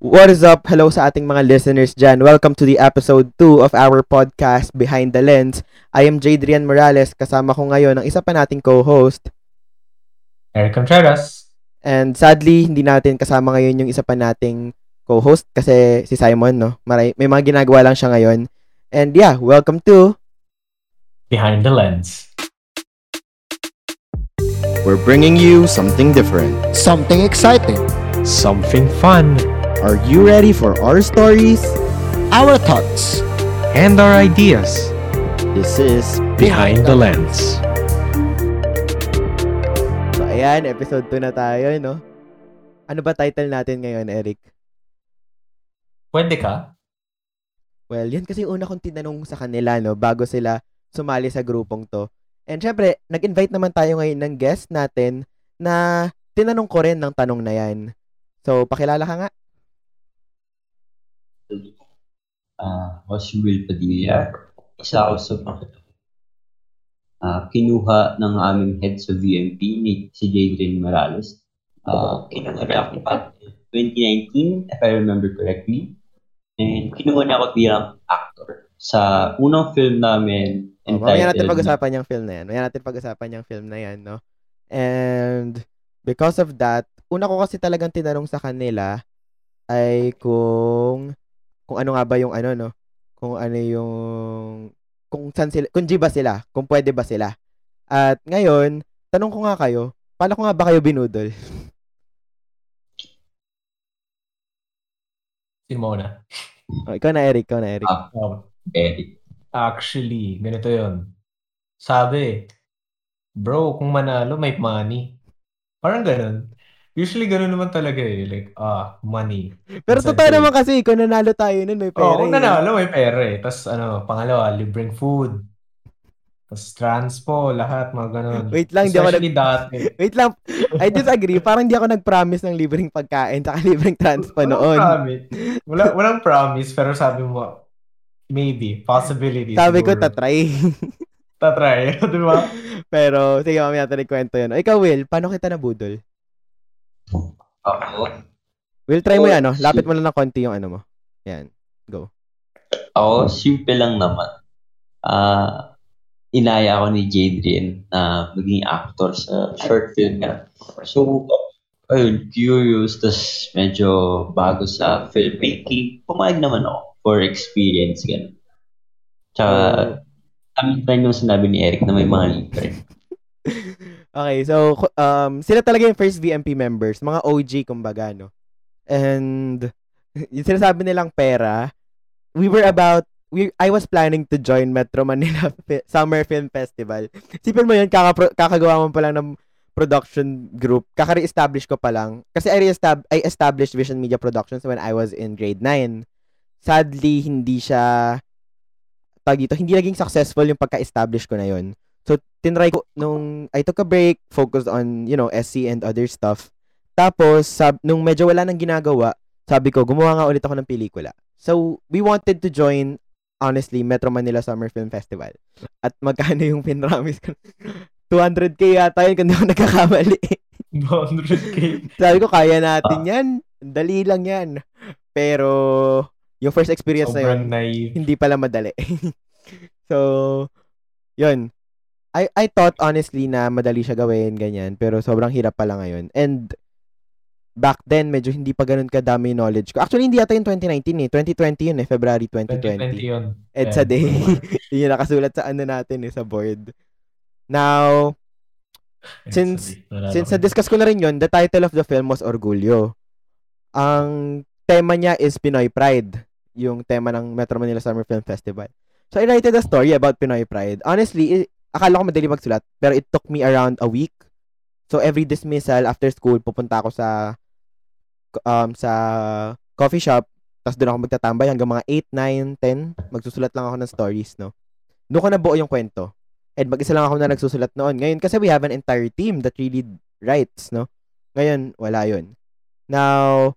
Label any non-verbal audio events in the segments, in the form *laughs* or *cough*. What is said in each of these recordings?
What is up? Hello sa ating mga listeners dyan. Welcome to the episode 2 of our podcast, Behind the Lens. I am Jadrian Morales. Kasama ko ngayon ang isa pa nating co-host. Eric Contreras. And sadly, hindi natin kasama ngayon yung isa pa nating co-host kasi si Simon, no? Maray, may mga ginagawa lang siya ngayon. And yeah, welcome to Behind the Lens. We're bringing you something different. Something exciting. Something fun. Are you ready for our stories? Our thoughts. And our ideas. This is Behind the Lens. So ayan, episode 2 na tayo, no? Ano ba title natin ngayon, Eric? Pwede ka? Well, yan kasi yung una kong tinanong sa kanila, no? Bago sila sumali sa grupong to. And syempre, nag-invite naman tayo ngayon ng guest natin na tinanong ko rin ng tanong na yan. So, pakilala ka nga. Uh, was Will Padilla. Isa ako sa mga uh, kinuha ng aming head sa VMP ni si Jadrian Morales. Uh, kinuha na ako pa 2019, if I remember correctly. And kinuha niya ako bilang actor sa unang film namin Oh, mamaya natin pag-usapan yung film na yan. Mamaya natin pag-usapan yung film na yan, no? And because of that, una ko kasi talagang tinanong sa kanila ay kung kung ano nga ba yung ano no kung ano yung kung san sila kung G ba sila kung pwede ba sila at ngayon tanong ko nga kayo paano ko nga ba kayo binudol Simona. oh, ikaw na Eric ikaw na Eric Ah. Um, Eric. actually, ganito yon. Sabi, bro, kung manalo, may money. Parang ganun. Usually, ganun naman talaga eh. Like, ah, money. pero totoo naman kasi kung nanalo tayo nun may pera Oo, kung eh. nanalo, may pera eh. Tapos, ano, pangalawa, libreng food. Tapos, transpo, lahat, mga ganun. Wait lang, di ako Especially dati. *laughs* wait lang I disagree parang di ako nag-promise ng libreng pagkain tsaka libreng transpo Walang noon promise. Wala, walang promise, pero sabi mo, maybe, possibility. sabi ko siguro. tatry Tatry, *laughs* di ba? pero sige mamaya natin ikwento yun ikaw Will paano kita nabudol Ako, Will, try mo Oh, yan, no? Lapit mo lang ng konti yung ano mo. Yan. ako simple lang naman. Ah, inaya ako ni Jadrian na maging actor sa short film niya. So, ayun, curious, tas medyo bago sa filmmaking. Pumayag naman ako for experience, gano'n. Tsaka, kami rin yung sinabi ni Eric na may mga libre. *laughs* okay, so, um, sila talaga yung first VMP members. Mga OG, kumbaga, no? And, *laughs* yung sinasabi nilang pera, we were about, we, I was planning to join Metro Manila *laughs* Fi- Summer Film Festival. Sipin mo yun, kakapro, kakagawa mo pa lang ng production group. Kaka-re-establish ko pa lang. Kasi I, re-estab- I established Vision Media Productions when I was in grade 9. Sadly, hindi siya tag dito, hindi naging successful yung pagka-establish ko na yun. So, tinry ko nung I took a break, focused on, you know, SC and other stuff. Tapos, sab, nung medyo wala nang ginagawa, sabi ko, gumawa nga ulit ako ng pelikula. So, we wanted to join, honestly, Metro Manila Summer Film Festival. At magkano yung pinramis ko? *laughs* 200k yata yun, kung di ako nagkakamali. 100k. *laughs* sabi ko, kaya natin yan. Dali lang yan. Pero, yung first experience na yun, Sobrang naive. hindi pala madali. *laughs* so, yun. I, I thought honestly na madali siya gawin, ganyan. Pero sobrang hirap pala ngayon. And, back then, medyo hindi pa ganun kadami knowledge ko. Actually, hindi yata yung 2019 eh. 2020 yun eh. February 2020. 2020 yun. EDSA Yeah. Day. *laughs* *laughs* yun yung nakasulat sa ano natin eh, sa board. Now, Since- Wala Since ako. na-discuss ko na rin yun, the title of the film was Orgulyo. Ang tema niya is Pinoy Pride, yung tema ng Metro Manila Summer Film Festival. So, I wrote a story about Pinoy Pride. Honestly, i- akala ko madali magsulat, pero it took me around a week. So, every dismissal after school, pupunta ako sa um, sa coffee shop, tapos doon ako magtatambay hanggang mga 8, 9, 10. Magsusulat lang ako ng stories, no? Doon ko nabuo yung kwento. And mag-isa lang ako na nagsusulat noon. Ngayon, kasi we have an entire team that really writes, no? Ngayon, wala yun. Now,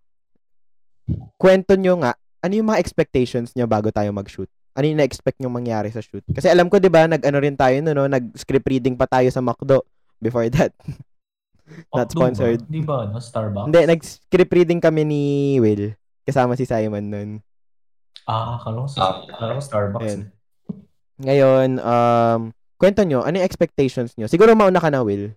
kwento nyo nga, ano yung mga expectations nyo bago tayo mag-shoot? Ano yung na-expect nyo mangyari sa shoot? Kasi alam ko, di ba, nag-ano rin tayo, no, no? Nag-script reading pa tayo sa McDo before that. *laughs* Not Octo sponsored. Ba? Di ba? No? Starbucks? Hindi, nag-script reading kami ni Will. kasama si Simon nun. Ah, kala ko, sa, kala ko Starbucks. Ayan. eh. Ngayon, um, kwento nyo, ano yung expectations nyo? Siguro mauna ka na, Will.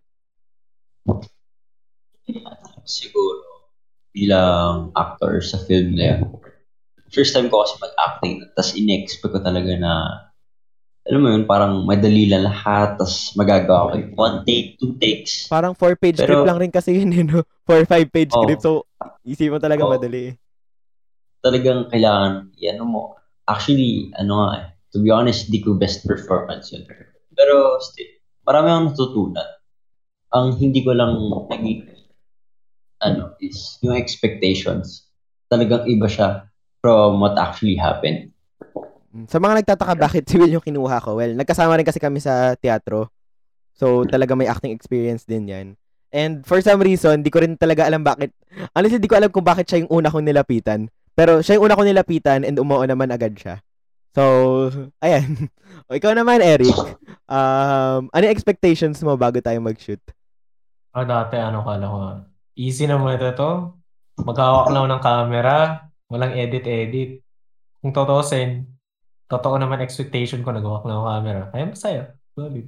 siguro bilang actor sa film na yun. First time ko kasi mag-acting. Tapos in-expect ko talaga na alam mo yun, parang madali lang lahat. Tapos magagawa ko yung one take, two takes. Parang four-page Pero- script lang rin kasi yun, you know? *laughs* Four, five-page Oh. script. So, isip mo talaga Oh. madali. Talagang kailangan, yan mo. Actually, ano nga eh. To be honest, di ko best performance yun. Pero still, marami akong natutunan. Ang hindi ko lang naging ano, is yung expectations. Talagang iba siya from what actually happened. Sa mga nagtataka bakit si Will yung kinuha ko, well, nagkasama rin kasi kami sa teatro. So, talaga may acting experience din yan. And for some reason, di ko rin talaga alam bakit. Honestly, di ko alam kung bakit siya yung una kong nilapitan. Pero siya yung una kong nilapitan and umuo naman agad siya. So, *laughs* ayan. o ikaw naman, Eric. Um, ano expectations mo bago tayo mag-shoot? Ah, dati ano kala ko, easy naman ito to. Maghawak lang ng camera, walang edit-edit. Kung totoosin, totoo naman expectation ko naghawak lang ako ng camera. Kaya masaya. Solid.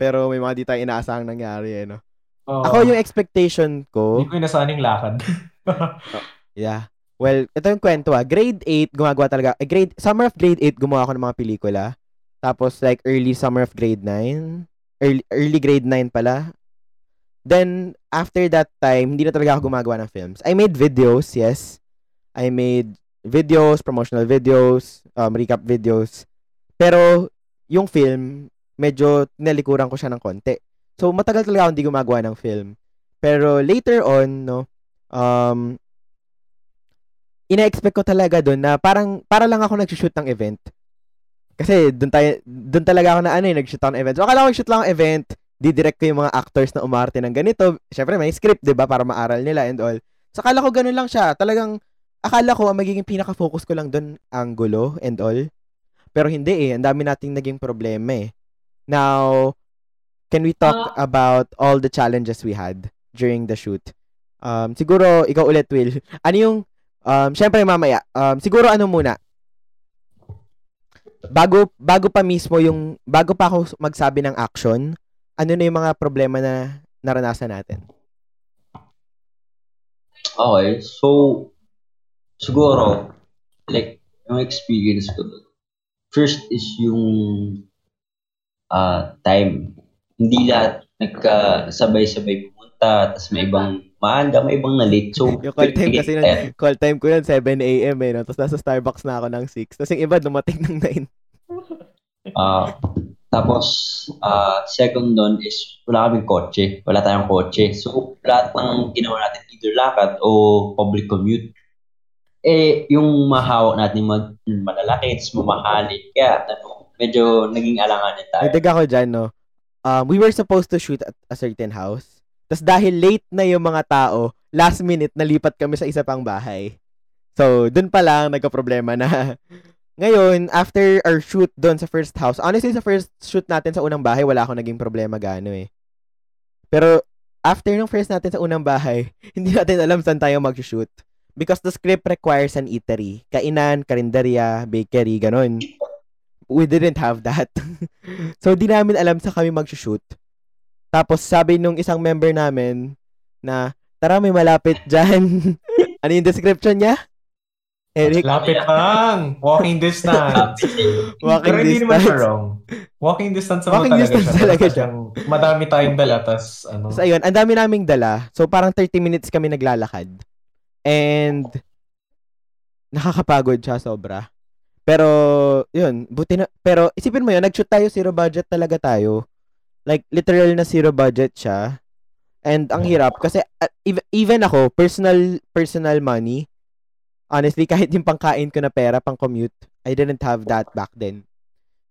Pero may mga di tayo inaasahang nangyari, eh, no? Oo. Ako yung expectation ko, Hindi ko inasahan lakad. *laughs* Yeah. Well, ito yung kwento ah. Grade 8, gumagawa talaga. Eh, grade, summer of grade 8, gumawa ako ng mga pelikula. Tapos like early summer of grade 9. Early, early grade 9 pala. Then, after that time, hindi na talaga ako gumagawa ng films. I made videos, yes. I made videos, promotional videos, um, recap videos. Pero, yung film, medyo nalikuran ko siya ng konti. So, matagal talaga ako hindi gumagawa ng film. Pero later on, no, um, ina-expect ko talaga doon na parang para lang ako nag-shoot ng event. Kasi doon tayo doon talaga ako na ano eh, nag-shoot ng event. So akala ko nag-shoot lang ng event, didirect ko yung mga actors na umarte ng ganito. Syempre may script, 'di ba, para maaral nila and all. So akala ko ganun lang siya. Talagang akala ko ang magiging pinaka-focus ko lang doon ang gulo and all. Pero hindi eh, ang dami nating naging problema eh. Now, can we talk about all the challenges we had during the shoot? Um, siguro, ikaw ulit, Will. *laughs* Ano yung Um, syempre mamaya. Um, siguro ano muna. Bago bago pa mismo yung bago pa ako magsabi ng action, ano na yung mga problema na naranasan natin? Okay, so siguro like yung experience ko doon. First is yung ah time. Hindi lahat nagkasabay-sabay pumunta, tapos may ibang maaga, may ibang na late. So, *laughs* Yung call time kasi nun, call time ko yun 7 a.m. eh, no? Tapos nasa Starbucks na ako ng 6. Tapos yung iba dumating ng 9. *laughs* ah tapos, ah second doon is wala kaming kotse. Wala tayong kotse. So, lahat ng ginawa natin, either lakad o public commute. Eh, yung mahawak natin mag malalaki, tapos mamahalin. Kaya, ano, medyo naging alanganin tayo. Nagdag ako dyan, no? Um, we were supposed to shoot at a certain house. Tapos dahil late na yung mga tao, last minute, nalipat kami sa isa pang bahay. So, dun pa lang, nagka-problema na. *laughs* Ngayon, after our shoot doon sa first house, honestly, sa first shoot natin sa unang bahay, wala akong naging problema gaano eh. Pero, after nung first natin sa unang bahay, *laughs* hindi natin alam saan tayo mag-shoot. Because the script requires an eatery. Kainan, karinderya, bakery, ganon. We didn't have that. *laughs* so, di namin alam sa kami mag-shoot. Tapos, sabi nung isang member namin na, tara, may malapit dyan. *laughs* ano yung description niya? Eric? Lapit lang. Walking distance. *laughs* Walking Pero hindi naman siya distance. wrong. Walking distance naman Walking talaga distance siya. talaga siyang madami tayong dala, tas ano. So, ayun, ang dami naming dala. So, parang 30 minutes kami naglalakad. And, nakakapagod siya sobra. Pero, yun, buti na, pero isipin mo yun, nag-shoot tayo, zero budget talaga tayo. Like, literal na zero budget siya. And ang hirap, kasi uh, ev- even ako, personal, personal money, honestly, *laughs* kahit yung pangkain ko na pera, pang commute, I didn't have that back then.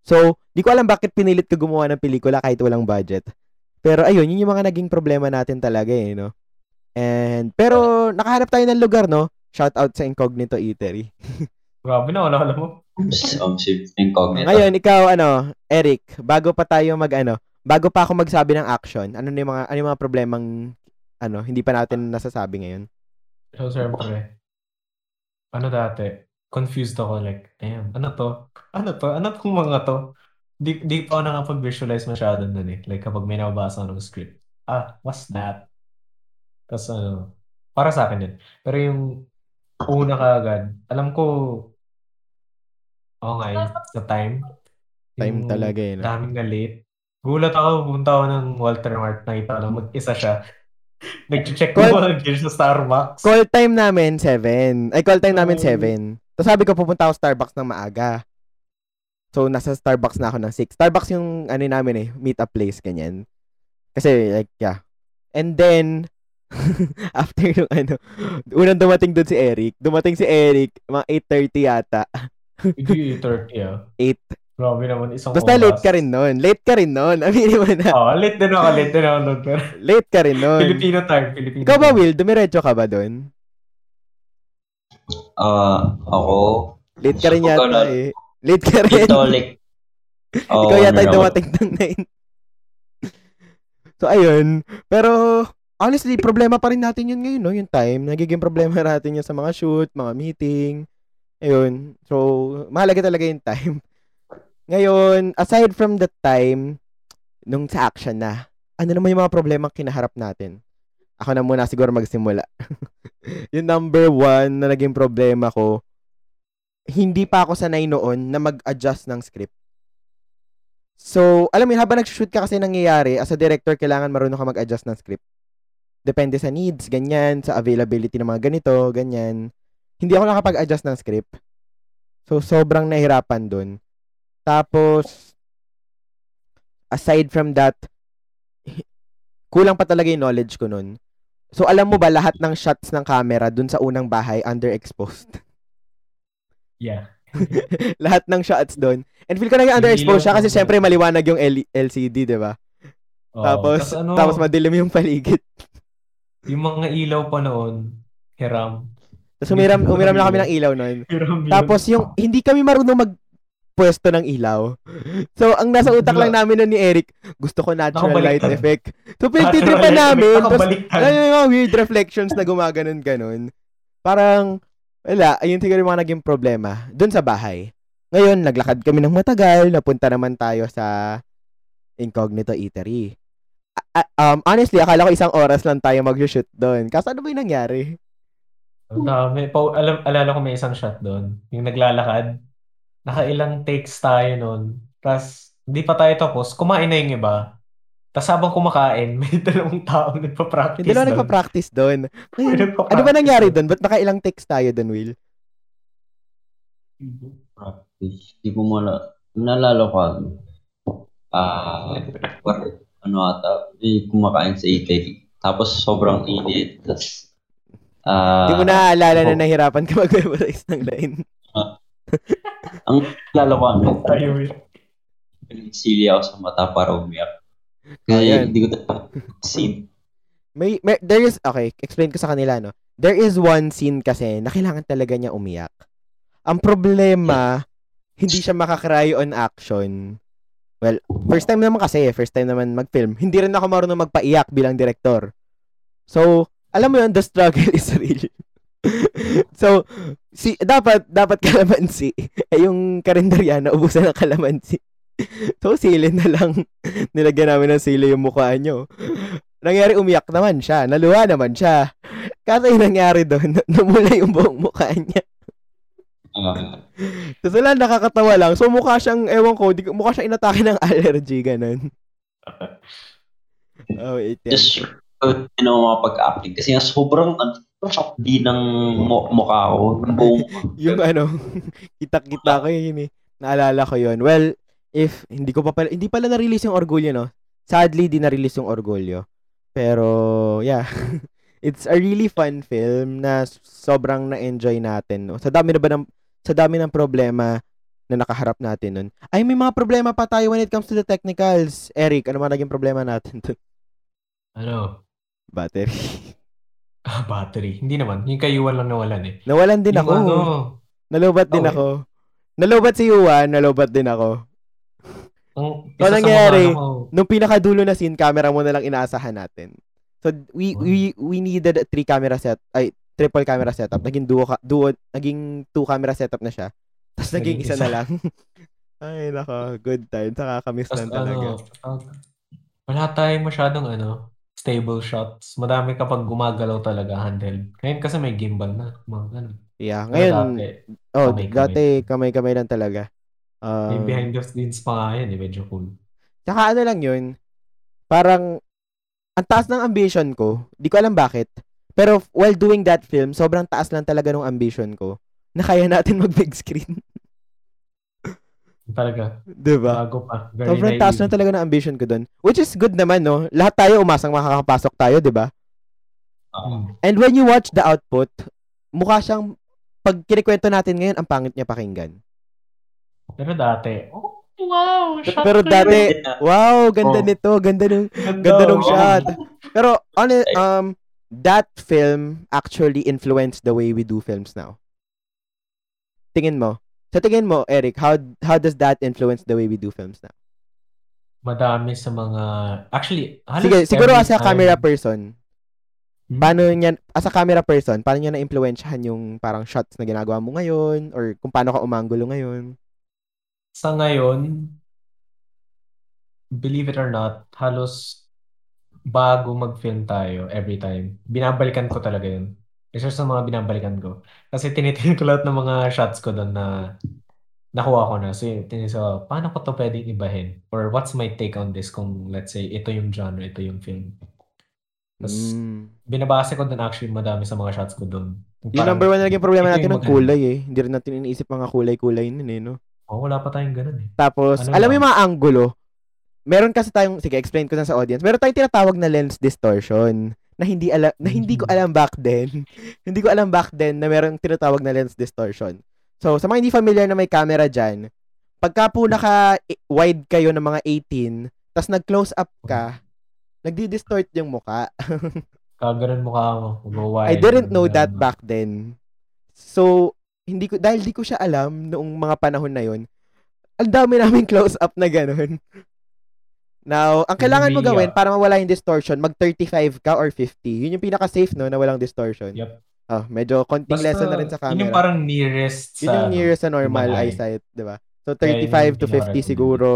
So, di ko alam bakit pinilit ko gumawa ng pelikula kahit walang budget. Pero ayun, yun yung mga naging problema natin talaga eh, no? And, pero nakahanap tayo ng lugar, no? Shout out sa Incognito Eatery. *laughs* Grabe na, wala mo. Um, si incognito. Ngayon, ikaw, ano, Eric, bago pa tayo mag, ano, bago pa ako magsabi ng action, ano yung mga, ano yung mga problemang, ano, hindi pa natin nasasabi ngayon? So, siyempre, ano dati, confused ako like, damn, ano to? Ano to? Ano tong mga to? Di, di pa ako nakapag-visualize masyado nun eh. Like kapag may nababasa ng script. Ah, what's that? Tapos ano, para sa akin yun. Pero yung una kaagad, alam ko, okay, sa time. Time yung talaga eh. No? Daming na late. Gulat ako, punta ako ng Walter Mart, nakita ko mag-isa siya. *laughs* Nag-check ko Call- mga gear sa Starbucks. Call time namin, 7. Ay, call time namin, Oh. 7. Tapos sabi ko, pupunta ako Starbucks ng maaga. So, nasa Starbucks na ako ng 6. Starbucks yung, ano namin eh, meet up place, ganyan. Kasi, like, yeah. And then, *laughs* after yung, ano, unang dumating doon si Eric. Dumating si Eric, mga 8.30 yata. Hindi 30 ah. 8. Grabe naman, isang Basta oras. late ka rin nun. Late ka rin nun. *laughs* Aminin mo na. Oo, late din ako, late din ako nun. Pero *laughs* Late ka rin nun. Filipino time, Filipino Ikaw ba, time. Will? Dumiretso ka ba doon? Ah, ako, Late ka rin yata na- eh. Late ka rin. Catholic. Oo, Ikaw yata dumating ng 9. so, ayun. Pero, honestly, problema pa rin natin yun ngayon, no? Yung time. Nagiging problema *laughs* natin yun sa mga shoot, mga meeting. Ayun. So, mahalaga talaga yung time. Ngayon, aside from the time, nung sa action na, ano naman yung mga problema kinaharap natin? Ako na muna siguro magsimula. *laughs* yung number one na naging problema ko, hindi pa ako sanay noon na mag-adjust ng script. So, alam mo yun, habang nag-shoot ka kasi nangyayari, as a director, kailangan marunong ka mag-adjust ng script. Depende sa needs, ganyan, sa availability ng mga ganito, ganyan. Hindi ako nakapag-adjust ng script. So, sobrang nahirapan dun. Tapos, aside from that, kulang pa talaga yung knowledge ko nun. So, alam mo ba, lahat ng shots ng camera dun sa unang bahay, underexposed. *laughs* Yeah. *laughs* lahat ng shots doon. And feel ko naging underexposed siya kasi syempre maliwanag yung L- LCD, 'di ba? Oo, Tapos ano, tapos madilim yung paligid. Yung mga ilaw pa noon, hiram. Tapos umiram umiram lang kami ng ilaw noon. Tapos yung hindi kami marunong magpwesto ng ilaw. So ang nasa utak lang namin nun ni Eric, gusto ko natural light effect. So pinagtitripan namin. Tapos alam yung mga weird reflections na gumaganon ganon. Parang wala, ayun siguro yung mga naging problema doon sa bahay. Ngayon, naglakad kami ng matagal, napunta naman tayo sa Incognito Eatery. A- um, honestly, akala ko isang oras lang tayo mag-shoot doon. Kaso ano ba yung nangyari? Ang dami. Pa, alam, alala ko may isang shot doon. Yung naglalakad. Nakailang takes tayo noon. Tapos, hindi pa tayo tapos. Kumain na yung iba. Tapos habang kumakain, *laughs* may dalawang tao nagpa-practice Hindi lang doon. nagpa-practice doon. *laughs* May nagpa-practice ano ba nangyari doon. Ba't nakailang text tayo doon, Will? Practice. Di ko mo na, nalala ko. Ah, what, ano ata, eh, kumakain sa eatery. Tapos sobrang init. Tapos, ah, Hindi mo naaalala na nahirapan ka mag-memorize ng line. ang nalala ko ano, Tayo, Will. sili ako sa mata para umiyak. Kasi Ayan. hindi ko talaga scene. May, may, there is, okay, explain ko sa kanila, no? There is one scene kasi na kailangan talaga niya umiyak. Ang problema, hindi siya makakry on action. Well, first time naman kasi, first time naman mag-film. Hindi rin ako marunong magpaiyak bilang director. So, alam mo yun, the struggle *laughs* is real. so, si dapat dapat kalamansi. Eh yung karinderya na ubusan ng kalamansi. so, sili na lang. *laughs* Nilagyan namin ng sili yung mukha nyo. Nangyari, umiyak naman siya. Naluha naman siya. Yung nangyari doon, *laughs* namula yung buong mukha niya. Ah, Tapos wala, nakakatawa lang. So, mukha siyang, ewan ko, di, mukha siyang inatake ng *laughs* allergy, ganun. *laughs* Oh, wait. yan. just uh, you know, makapag-acting. Kasi nga sobrang, ano, di ng mu- mukha ko. Yung buong *laughs* yung ano, kita-kita ko yun eh. Naalala ko yun. Well, if hindi ko pa pala, hindi pala na-release yung Orgulyo, no? Sadly, di na-release yung Orgulyo. Pero, yeah. It's a really fun film na sobrang na-enjoy natin, no? Sa dami na ba ng, sa dami ng problema na nakaharap natin nun. Ay, may mga problema pa tayo when it comes to the technicals. Eric, ano mga naging problema natin dun? Ano? Battery. *laughs* Ah, battery. Hindi naman. Yung kayuan lang nawalan eh. Nawalan din Yung ako. ano, Nalubat din Okay. ako. Nalubat si Yuan, nalubat din ako. ang Ano sa nangyari? ano ko, nung pinakadulo na scene, camera mo na lang inaasahan natin. So we Oh. we we needed a three camera set ay triple camera setup. Naging duo, ka- duo naging two camera setup na siya. Tapos naging, Naging isa, isa. na lang. *laughs* Ay, nako. Good time. Nakakamiss Tapos lang talaga. ano, wala tayong masyadong ano, stable shots. Madami kapag gumagalaw talaga handheld. Ngayon kasi may gimbal na. Mga ganun. Yeah. Ngayon, dati, oh, kamay-kamay. dati kamay-kamay lang talaga. may Um, behind the scenes pa nga yan eh. Medyo cool. Tsaka ano lang yun, parang, ang taas ng ambition ko, di ko alam bakit, pero while doing that film, sobrang taas lang talaga ng ambition ko, na kaya natin *laughs* mag big screen. Talaga. diba? Bago pa. Very Sobrang taas lang naive. talaga ng ambition ko doon. Which is good naman, no? Lahat tayo umasang makakapasok tayo, di ba? Hmm. And when you watch the output, mukha siyang, pag kinikwento natin ngayon, ang pangit niya pakinggan. Pero dati, oh, wow! shot Pero dati, wow, ganda Oh. nito, ganda nung, Ganda, ganda nung oh. shot. Pero, on um, that film actually influenced the way we do films now. Tingin mo? Sa tingin mo, Eric, how how does that influence the way we do films now? Madami sa mga... Actually, Sige, siguro as a time- camera person, Hmm? paano niya, as a camera person, paano niya na-influensyahan yung parang shots na ginagawa mo ngayon or kung paano ka umanggulo ngayon? Sa ngayon, believe it or not, halos bago mag-film tayo every time, binabalikan ko talaga yun. Isa sa mga binabalikan ko. Kasi tinitingnan ko lahat ng mga shots ko doon na nakuha ko na. So, tinitingnan ko, paano ko to pwedeng ibahin? Or what's my take on this kung let's say, ito yung genre, ito yung film. Tapos, Mm. binabase ko doon actually madami sa mga shots ko doon. Yung number one na naging problema natin ng kulay eh. Hindi rin natin iniisip mga kulay-kulay nun eh, no? Oh, wala pa tayong ganun eh. Tapos, Ano alam mo yung mga angulo, meron kasi tayong, sige, explain ko na sa audience, meron tayong tinatawag na lens distortion na hindi alam na hindi ko Mhm. alam back then. *laughs* hindi ko alam back then na meron tinatawag na lens distortion. So, sa mga hindi familiar na may camera dyan, pagka po naka-wide kayo ng mga 18, tas nag-close up ka, nagdi-distort yung muka. *laughs* Kaganon mukha mo. Go I wide. didn't know that back then. So, hindi ko, dahil di ko siya alam noong mga panahon na yon ang dami namin *laughs* close up na ganun. Now, ang kailangan mo gawin ah. para mawala yung distortion, mag 35 ka or 50. Yun yung pinaka-safe, no, na walang distortion. Yep. Oh, medyo konting Basta, lesson na rin sa Yun yung camera. parang nearest Yun sa... yung nearest sa normal eye. eyesight, di ba? So, Kaya yun 35 yung to 50 pinaka-recommend. siguro.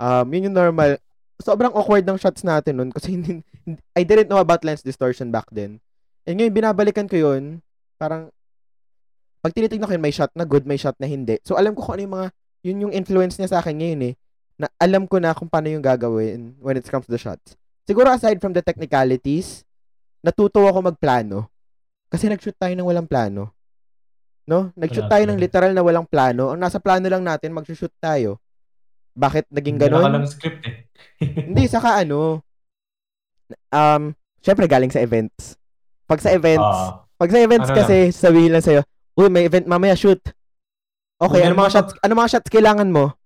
Um, yun yung normal. Sobrang awkward ng shots natin nun kasi hindi, *laughs* hindi- I didn't know about lens distortion back then. And ngayon, binabalikan ko yun. Parang, pag tinitignan ko yun, may shot na good, may shot na hindi. So, alam ko kung ano yung mga, yun yung influence niya sa akin ngayon eh. Na alam ko na kung paano yung gagawin when it comes to the shots. Siguro aside from the technicalities, natuto ako magplano. Kasi nag-shoot tayo ng walang plano. No? Nag-shoot Wala tayo ng literal na walang plano. Ang nasa plano lang natin, mag-shoot tayo. Bakit naging Wala ganun? lang script eh. *laughs* Hindi, saka ano, um, syempre galing sa events. Pag sa events, Ah, pag sa events ano kasi, sabihin lang sa'yo, uy, may event mamaya, shoot. Okay, ano Ganun mga shots, ano mga shots kailangan mo?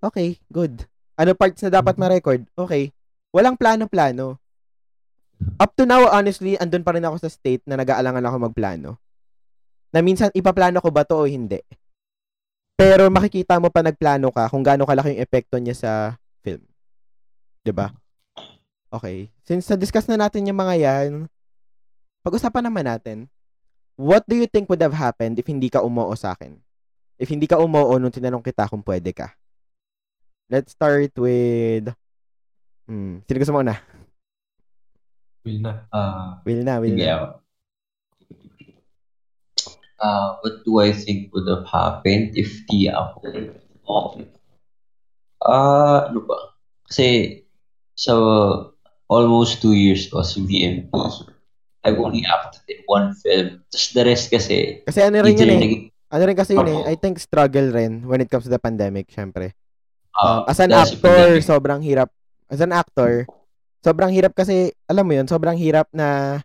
Okay, good. Ano parts na dapat Mhm. ma-record? Okay. Walang plano-plano. Up to now, honestly, andun pa rin ako sa state na nag-aalangan ako magplano. Na minsan, ipaplano ko ba to o hindi? Pero makikita mo pa nagplano ka kung gaano kalaki yung epekto niya sa film. ba? Okay. Since na-discuss na natin yung mga yan, pag-usapan naman natin, what do you think would have happened if hindi ka umoo sa akin? If hindi ka umoo nung tinanong kita kung pwede ka? Let's start with... Hmm, sino gusto mo una? will na. Ah, Will na, will na. Ah, what do I think would have happened if di ako? Ah, ano ba? Kasi sa almost two years ko sa VMP, I've only acted in one film. Tapos the rest kasi, Kasi ano rin yun eh. naging- Ano rin kasi yun eh. I think struggle rin when it comes to the pandemic, syempre. Um, ah, as an actor, sobrang hirap. As an actor, sobrang hirap kasi, alam mo yun, sobrang hirap na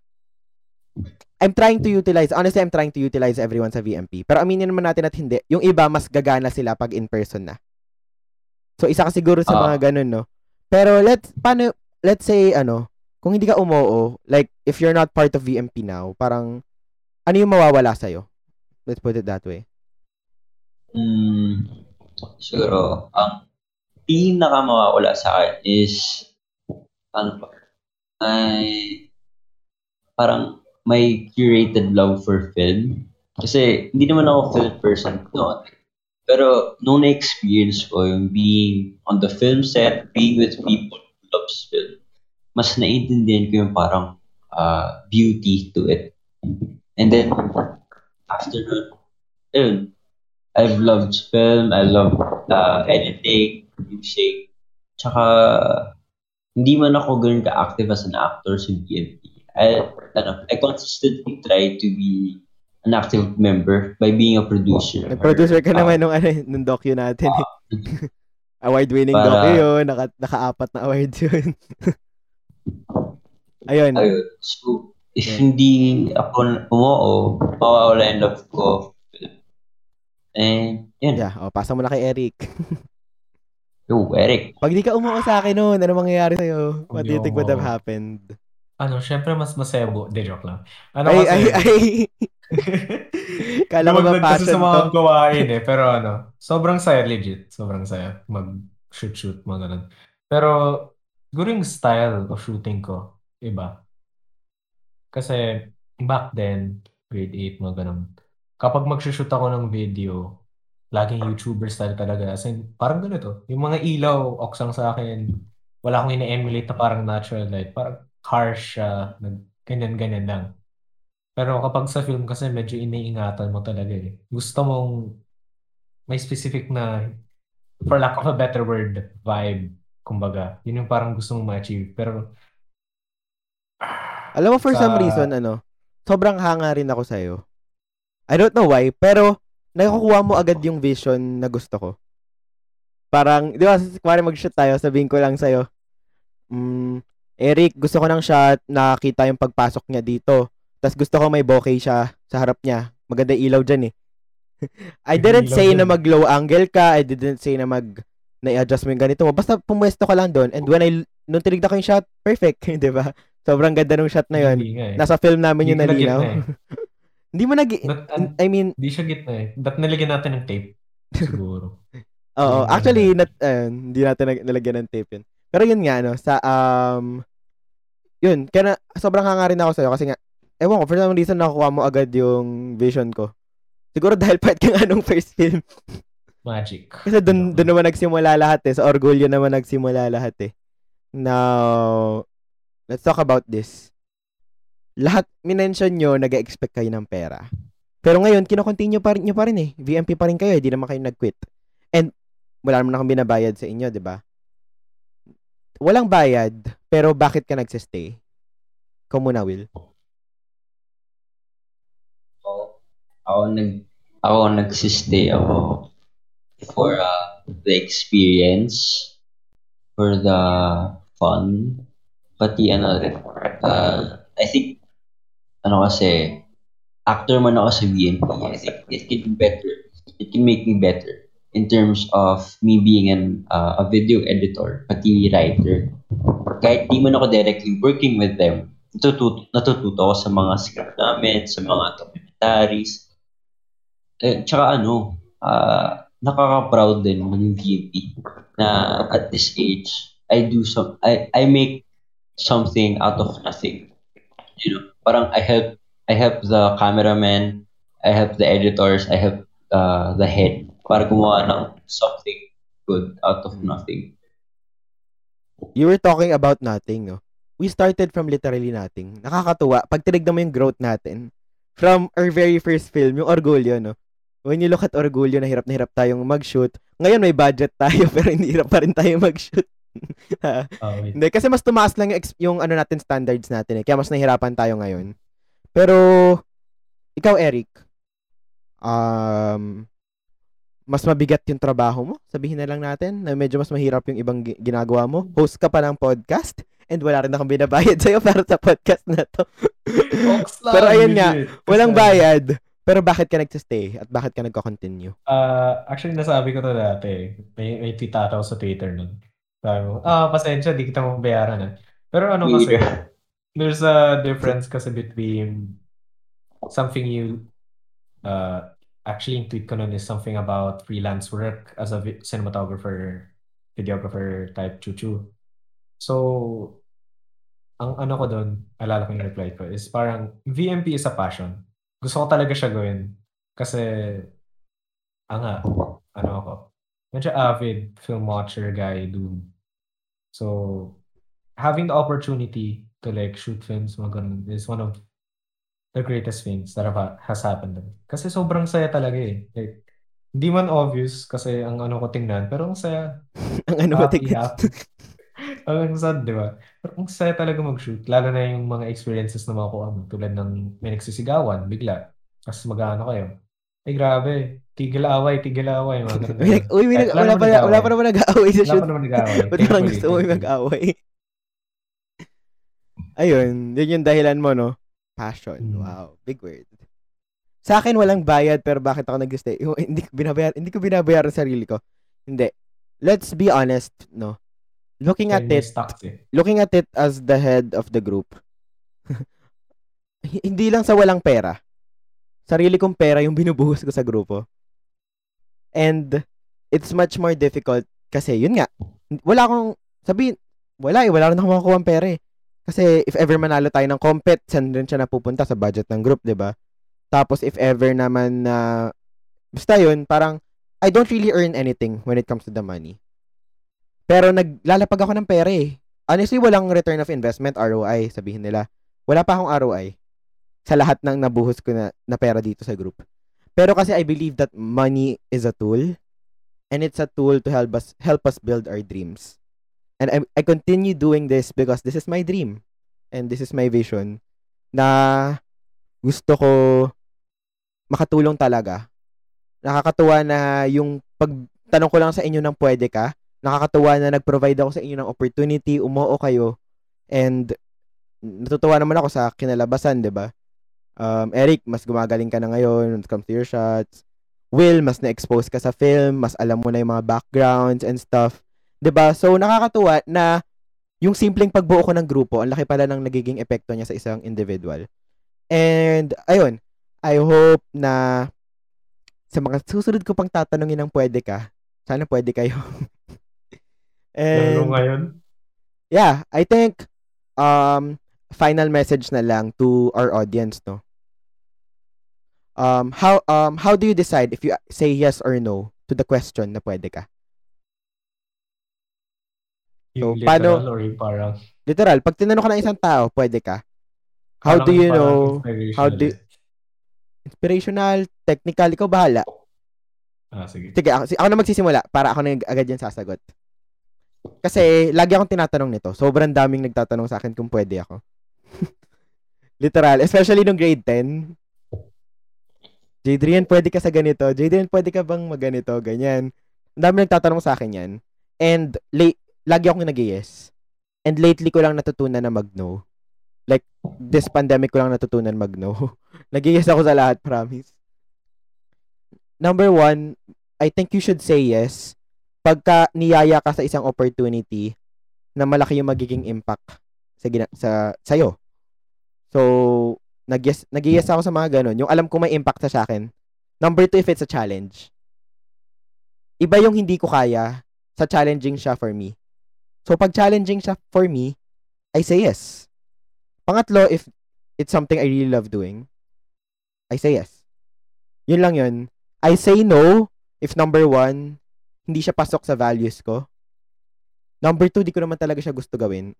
I'm trying to utilize, honestly, I'm trying to utilize everyone sa VMP. Pero aminin naman natin at hindi. Yung iba, mas gagana sila pag in person na. So, isa ka siguro sa Ah. mga ganun, no? Pero let's, paano, let's say, ano, kung hindi ka umoo, like, if you're not part of VMP now, parang, ano yung mawawala sa'yo? Let's put it that way. Hmm, siguro, ang pinaka mawawala sa akin is, ano ba, ay, parang my curated love for film. Kasi hindi naman ako film person noon. Pero nung na-experience ko yung being on the film set, being with people who loves film, mas naiintindihan ko yung parang uh, beauty to it. And then, after nun, I've loved film, I love uh, editing, music, tsaka hindi man ako ganun ka-active as an actor sa BMP. I, ano, I consistently try to be an active member by being a producer. Nag-producer ka Uh, naman nung, ano, nung docu natin. eh. *laughs* Award-winning Para- docu yun. Naka, naka-apat na awards *laughs* yun. Ayun. Ayun. So, if Yeah. hindi ako umuo, mawawala yung love ko. And, yun. Yeah, oh, pasa mo na kay Eric. *laughs* Yo, Eric. Pag di ka umuo sa akin noon, ano mangyayari sa'yo? What do you think would have happened? Ano, syempre mas masaya bu. De, joke lang. Ano Ay, kasi, ay, ay. *laughs* Kala ko ba passion sa mga gawain eh. Pero ano, sobrang saya, legit. Sobrang saya. Mag-shoot-shoot, mga ganun. Pero, siguro yung style of shooting ko, iba. Kasi, back then, grade 8, mga ganun. Kapag mag-shoot ako ng video, laging YouTuber style talaga. As in, parang ganito. Yung mga ilaw, oksang sa akin. Wala akong ina-emulate na parang natural light. Parang harsh siya. nag- Ganyan-ganyan lang. Pero kapag sa film kasi medyo iniingatan mo talaga eh. Gusto mong may specific na, for lack of a better word, vibe. Kumbaga, yun yung parang gusto mong ma-achieve. Pero, Alam mo, for Sa- some reason, ano, sobrang hanga rin ako sa'yo. I don't know why, pero nakukuha mo agad yung vision na gusto ko. Parang, di ba, kumari mag-shoot tayo, sabihin ko lang sa'yo, mm, Eric, gusto ko ng shot, nakakita yung pagpasok niya dito. Tapos gusto ko may bokeh siya sa harap niya. Maganda ilaw dyan eh. *laughs* I didn't say na mag low angle ka. I didn't say na mag na-adjust mo yung ganito mo. Basta pumwesto ka lang doon. And when I, nung tinignan ko yung shot, perfect. *laughs* di ba? Sobrang ganda ng shot na yun. eh. Nasa film namin yung nalinaw. *laughs* Hindi mo nag... An- I mean, Di siya gitna eh. Ba't nalagyan natin ng tape? Siguro. *laughs* oo. Hindi Actually, nat, uh, hindi natin nalagyan ng tape yun. Pero yun nga, no, sa, um, yun, kaya na, sobrang hanga rin ako sa'yo kasi nga, ewan ko, for some reason, nakukuha mo agad yung vision ko. Siguro dahil *laughs* part ka nga nung first film. Magic. Kasi dun, dun naman nagsimula lahat eh. Sa Orgulyo naman nagsimula lahat eh. Now, let's talk about this. Lahat, minention nyo, nag-expect kayo ng pera. Pero ngayon, kinokontinue pa rin nyo pa rin eh. VMP pa rin kayo, hindi naman kayo nag-quit. And, wala naman akong binabayad sa inyo, di ba? Walang bayad, pero bakit ka nagsistay? Ikaw muna, Will. Ako, ako nag ako nagsistay ako for uh, the experience, for the fun, pati ano. Uh, I think, ano kasi, actor man ako sa BNP, I think it can be better. It can make me better in terms of me being an uh, a video editor, pati writer. Kahit di man ako directly working with them, natututo, natututo ako sa mga script namin, sa mga documentaries. Eh, tsaka ano, ah, nakaka-proud din maging VP na at this age, I do some, I, I make something out of nothing. You know, parang I help, I help the cameraman, I help the editors, I help uh, the head para gumawa ng something good out of nothing. You were talking about nothing, no? We started from literally nothing. Nakakatuwa. Pag tinignan mo yung growth natin, from our very first film, yung Orgulyo, no? When you look at Orgulyo, na hirap na hirap tayong mag-shoot. Ngayon may budget tayo, *laughs* pero hindi hirap pa rin tayo mag-shoot. *laughs* Oh, hindi, kasi mas tumaas lang yung, yung ano natin, standards natin eh. Kaya mas nahirapan tayo ngayon. Pero, ikaw, Eric, um, mas mabigat yung trabaho mo? Sabihin na lang natin na medyo mas mahirap yung ibang gi- ginagawa mo. Host ka pa ng podcast and wala rin akong binabayad sa'yo *laughs* para sa podcast na to. *laughs* Pero ayun nga. Walang bayad. Pero bakit ka nagsistay at bakit ka nagko-continue? ah, actually, nasabi ko to dati. May, may tweet ako sa Twitter nun. Sabi mo, ah, pasensya, di kita mabayaran na. Pero ano kasi, there's a difference kasi between something you uh actually yung tweet ko nun is something about freelance work as a cinematographer, videographer type chuchu. So ang ano ko doon, alala ko yung reply ko, is parang VMP is a passion. Gusto ko talaga siya gawin. Kasi, ah nga, ano ako, medyo avid film watcher guy, dude. So, having the opportunity to like shoot films, mga ganun, is one of the greatest things that have, has happened to me. Kasi sobrang saya talaga eh. Like, hindi man obvious kasi ang ano ko tingnan, pero ang saya. *laughs* ang ano tignan? happy. *laughs* ang sad, di ba? Pero ang saya talaga mag-shoot. Lalo na yung mga experiences na makuha mo. Tulad ng may nagsisigawan, bigla. Tapos mag-ano kayo. Ay, grabe. Tigil away, tigil away. Mga. *laughs* Uy, may nag- wala, pa, wala pa naman nag-aaway sa Wala shoot. pa naman nag-away. *laughs* Ba't parang gusto mo yung? *laughs* Ayun, yun yung dahilan mo, no? Passion. Mm. Wow, big word. Sa akin, walang bayad, pero bakit ako nag-stay? Hindi ko binabayar, hindi ko binabayaran sa sarili ko. Hindi. Let's be honest, no? Looking at it, looking at it as the head of the group, hindi lang sa walang pera. Sarili kong pera yung binubuhos ko sa grupo. And it's much more difficult kasi yun nga, wala akong sabihin, wala eh, wala rin akong makukuha ng pera eh. Kasi if ever manalo tayo ng compet, saan rin siya napupunta sa budget ng group, 'di ba? Tapos if ever naman na basta yun, parang I don't really earn anything when it comes to the money. Pero naglalapag ako ng pera eh. Honestly, walang return of investment, ROI, sabihin nila. Wala pa akong ROI sa lahat ng nabuhos ko na, na pera dito sa group. Pero kasi I believe that money is a tool and it's a tool to help us help us build our dreams. And I, I continue doing this because this is my dream and this is my vision na gusto ko makatulong talaga. Nakakatuwa na yung pagtanong ko lang sa inyo ng pwede ka, nakakatuwa na nag-provide ako sa inyo ng opportunity, umuo kayo, and natutuwa naman ako sa kinalabasan, di ba? Um, Eric, mas gumagaling ka na ngayon when it comes to your shots. Will, mas na-expose ka sa film, mas alam mo na yung mga backgrounds and stuff. 'Di ba So, nakakatuwa na yung simpleng pagbuo ko ng grupo, ang laki pala ng nagiging epekto niya sa isang individual. And, ayun, I hope na sa mga susunod ko pang tatanungin ng pwede ka, sana pwede kayo. *laughs* Lalo And, ngayon. yeah, I think um final message na lang to our audience, no. Um how um how do you decide if you say yes or no to the question na pwede ka? Yung So, paano- literal or yung parang... Literal, pag tinanong ka ng isang tao, pwede ka. How parang- do you know? how do- eh. Inspirational, technical, ikaw bahala. Ah, sige. Sige, ako, ako na magsisimula para ako na yung agad yan sasagot. Kasi lagi akong tinatanong nito. Sobrang daming nagtatanong sa akin kung pwede ako. Literal, especially nung grade 10. Jadrian, pwede ka sa ganito. Jadrian, pwede ka bang maganito? Ganyan. Ang dami nagtatanong sa akin yan. And late, lagi akong nag-yes. And lately ko lang natutunan na mag-no. Like, this pandemic ko lang natutunan mag-no. *laughs* nag-yes ako sa lahat, promise. Number one, I think you should say yes pagka niyaya ka sa isang opportunity na malaki yung magiging impact sa gina- sa sa'yo. So, nag-yes, nag-yes ako sa mga ganun. Yung alam ko may impact sa akin. Number two, if it's a challenge. Iba yung hindi ko kaya sa challenging siya for me. So, pag challenging siya for me, I say yes. Pangatlo, if it's something I really love doing, I say yes. Yun lang yun. I say no if number one, hindi siya pasok sa values ko. Number two, di ko naman talaga siya gusto gawin.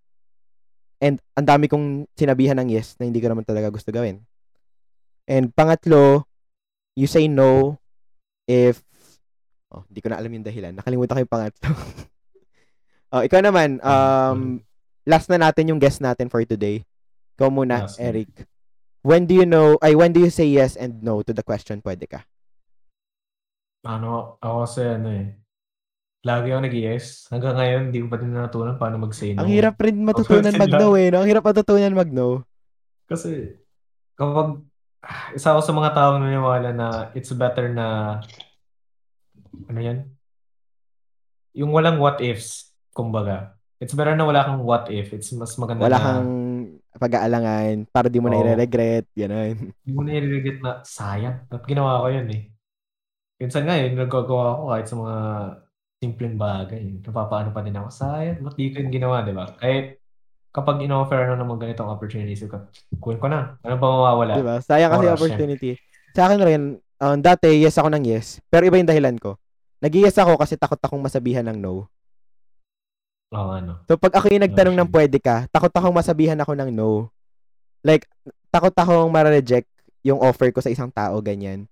And ang dami kong sinabihan ng yes na hindi ko naman talaga gusto gawin. And pangatlo, you say no if Oh, di ko na alam yung dahilan. Nakalimutan ko yung pangatlo. *laughs* oh, ikaw naman, um, last na natin yung guest natin for today. Ikaw muna, Last na. Eric. When do you know, ay, when do you say yes and no to the question, pwede ka? Ano, ako kasi ano eh. Lagi ako nag-yes. Hanggang ngayon, hindi ko pa din natutunan paano mag-say no. Ang hirap rin matutunan mag-no eh, no? Ang hirap matutunan mag-no. Kasi, kapag isa ako sa mga taong naniniwala na it's better na ano yan? Yung walang what ifs, kumbaga. It's better na wala kang what if. It's mas maganda Wala na kang pag-aalangan para di mo na Oo. i-regret, gano'n. hindi mo na i-regret na sayang. At ginawa ko yun eh. Minsan nga yun, nagagawa ko kahit sa mga simpleng bagay. Napapaano pa din ako, sayang, ba't di ko yun ginawa, di ba? Kahit kapag in-offer na naman ganitong opportunities, kunin ko na. Ano ba mawawala? Diba? Sayang kasi Oras opportunity. Sa akin rin, um, dati yes ako ng yes, pero iba yung dahilan ko. Nag-yes ako kasi takot akong masabihan ng no. Oo, ano. So pag ako yung nagtanong ng Okay. pwede ka, takot akong masabihan ako ng no. Like, takot akong ma-reject yung offer ko sa isang tao, ganyan.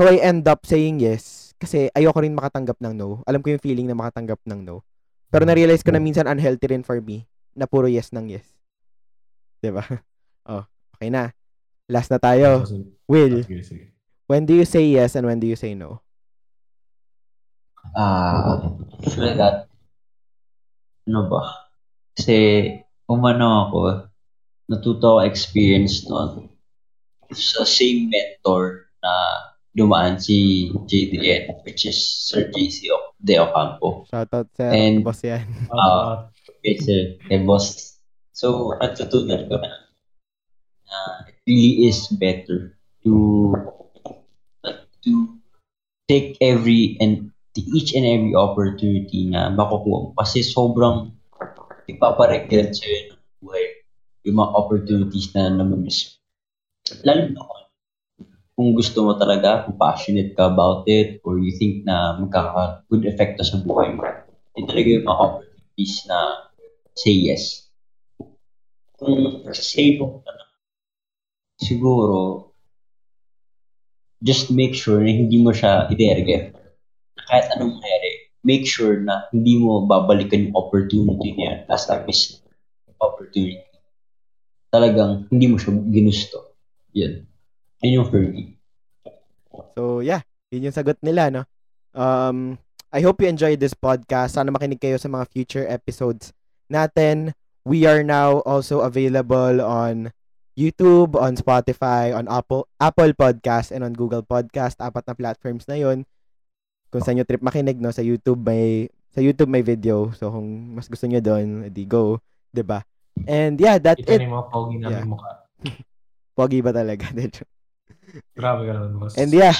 So I end up saying yes kasi ayoko rin makatanggap ng no. Alam ko yung feeling na makatanggap ng no. Pero na-realize ko na minsan unhealthy rin for me na puro yes ng yes. *laughs* 'Di ba? Oh, okay na. Last na tayo. Will, sige. when do you say yes and when do you say no? Ah, for that, ano ba? Kasi, umano ako, natuto ako experience noon sa same mentor na dumaan si JDN, which is Sir JC O- De Ocampo. Shoutout sa And- boss yan. *laughs* Ah. Okay, sir. Eh, boss. So, natutunan ko na na it really is better to to take every and each and every opportunity na makukuha mo. Kasi sobrang ipaparegret sa'yo ng buhay yung mga opportunities na namimiss. Lalo na kung- kung gusto mo talaga, kung passionate ka about it, or you think na magkaka-good effect sa buhay mo. Yun talaga yung mga opportunities na say yes. Kung say no siguro, just make sure na hindi mo siya i-regret. Kahit anong mangyari, make sure na hindi mo babalikan yung opportunity niya as a missed opportunity. Talagang hindi mo siya ginusto. Yan. Yun yung for me. So, yeah. Yun yung sagot nila, no? Um, I hope you enjoyed this podcast. Sana makinig kayo sa mga future episodes natin. We are now also available on YouTube, on Spotify, on Apple Apple Podcast, and on Google Podcast. Apat na platforms na yon. Kung saan nyo trip makinig, no? Sa YouTube may sa YouTube may video. So, kung mas gusto nyo doon, edi go. 'di ba? And yeah, that's Ito it. na yung mga pogi namin Yeah. mukha. *laughs* Pogi ba talaga? *laughs* Grabe ka naman, boss. And yeah,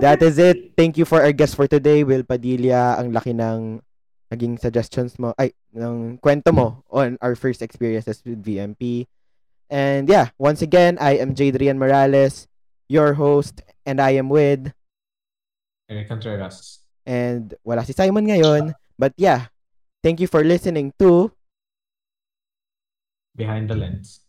that is it. Thank you for our guest for today, Will Padilla. Ang laki ng naging suggestions mo, ay, ng kwento mo on our first experiences with VMP. And yeah, once again, I am Jadrian Morales, your host, and I am with, Eric Contreras. and wala si Simon ngayon. But yeah, thank you for listening to Behind the lens.